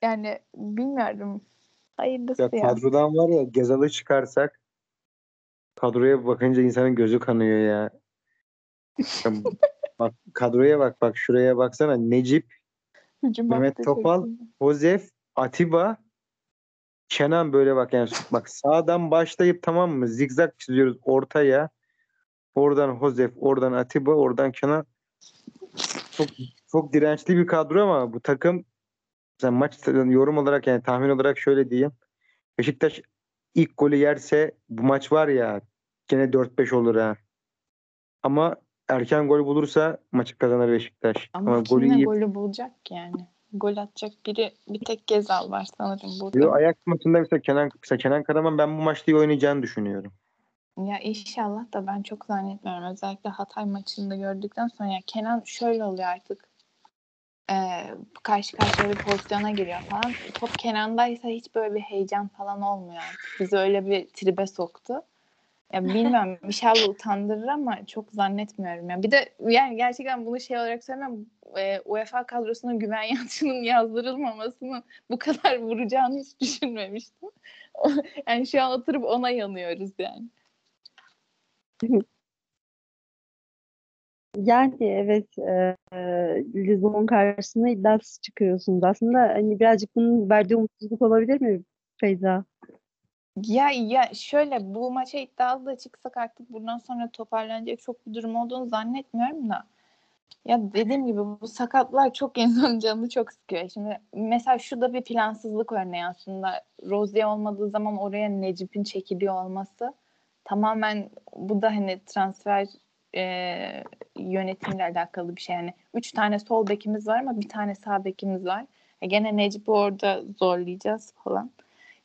Yani bilmiyorum. Hayırlısı Ya ya. kadrodan var ya Gezal'ı çıkarsak kadroya bakınca insanın gözü kanıyor ya. Bak kadroya bak bak şuraya baksana Necip, Hücum Mehmet Topal. Josef, Atiba, Kenan böyle bak yani bak sağdan başlayıp tamam mı zigzag çiziyoruz ortaya. Oradan Josef, oradan Atiba, oradan Kenan. Çok çok dirençli bir kadro ama bu takım sen maç yorum olarak yani tahmin olarak şöyle diyeyim. Beşiktaş ilk golü yerse bu maç var ya gene 4-5 olur ha. Ama erken gol bulursa maçı kazanır Beşiktaş. Ama, Ama, golü yiyip golü bulacak ki yani? Gol atacak biri bir tek Gezal var sanırım burada. Yo, Ajax maçında mesela Kenan, mesela Kenan Karaman ben bu maçta iyi oynayacağını düşünüyorum. Ya inşallah da ben çok zannetmiyorum. Özellikle Hatay maçında gördükten sonra ya Kenan şöyle oluyor artık. Ee, karşı karşıya bir pozisyona giriyor falan. Top Kenan'daysa hiç böyle bir heyecan falan olmuyor artık. Bizi öyle bir tribe soktu. Ya bilmiyorum inşallah utandırır ama çok zannetmiyorum. Ya bir de yani gerçekten bunu şey olarak söylemiyorum. E, UEFA kadrosuna Güven Yalçın'ın yazdırılmamasını bu kadar vuracağını hiç düşünmemiştim. yani şu an oturup ona yanıyoruz yani. Yani evet e, Lizbon karşısında iddiasız çıkıyorsunuz. Aslında hani birazcık bunun verdiği umutsuzluk olabilir mi Feyza? Ya ya şöyle bu maça iddialı da çıksak artık bundan sonra toparlanacak çok bir durum olduğunu zannetmiyorum da. Ya dediğim gibi bu sakatlar çok insanın canını çok sıkıyor. Şimdi mesela şu da bir plansızlık örneği aslında. Rozier olmadığı zaman oraya Necip'in çekiliyor olması tamamen bu da hani transfer e, yönetimle alakalı bir şey. Yani üç tane sol bekimiz var ama bir tane sağ bekimiz var. E gene Necip'i orada zorlayacağız falan.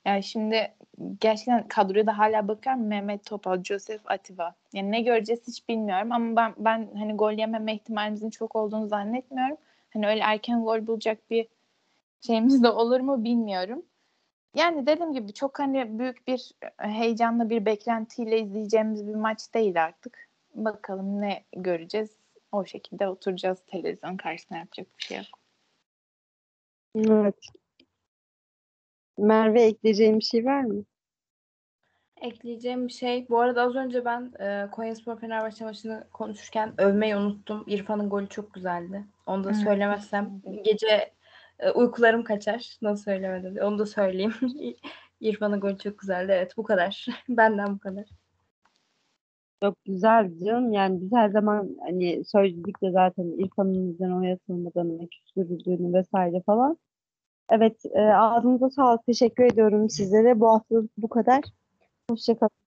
Yani şimdi gerçekten kadroya da hala bakıyorum Mehmet Topal, Joseph Atiba. Yani ne göreceğiz hiç bilmiyorum ama ben ben hani gol yememe ihtimalimizin çok olduğunu zannetmiyorum. Hani öyle erken gol bulacak bir şeyimiz de olur mu bilmiyorum. Yani dediğim gibi çok hani büyük bir heyecanla bir beklentiyle izleyeceğimiz bir maç değil artık. Bakalım ne göreceğiz. O şekilde oturacağız televizyon karşısına yapacak bir şey yok. Evet. Merve ekleyeceğim bir şey var mı? Ekleyeceğim bir şey. Bu arada az önce ben e, Konyaspor Fenerbahçe maçını konuşurken övmeyi unuttum. İrfan'ın golü çok güzeldi. Onu da söylemezsem gece e, uykularım kaçar. Nasıl söylemedim. Onu da söyleyeyim. İrfan'ın golü çok güzeldi. Evet bu kadar. Benden bu kadar. Çok güzel canım. Yani biz her zaman hani söyledik de zaten İrfan'ın bizden oynatılmadığını, küstürüldüğünü vesaire falan. Evet, e, ağzınıza sağlık. Teşekkür ediyorum sizlere. Bu hafta bu kadar. Hoşçakalın.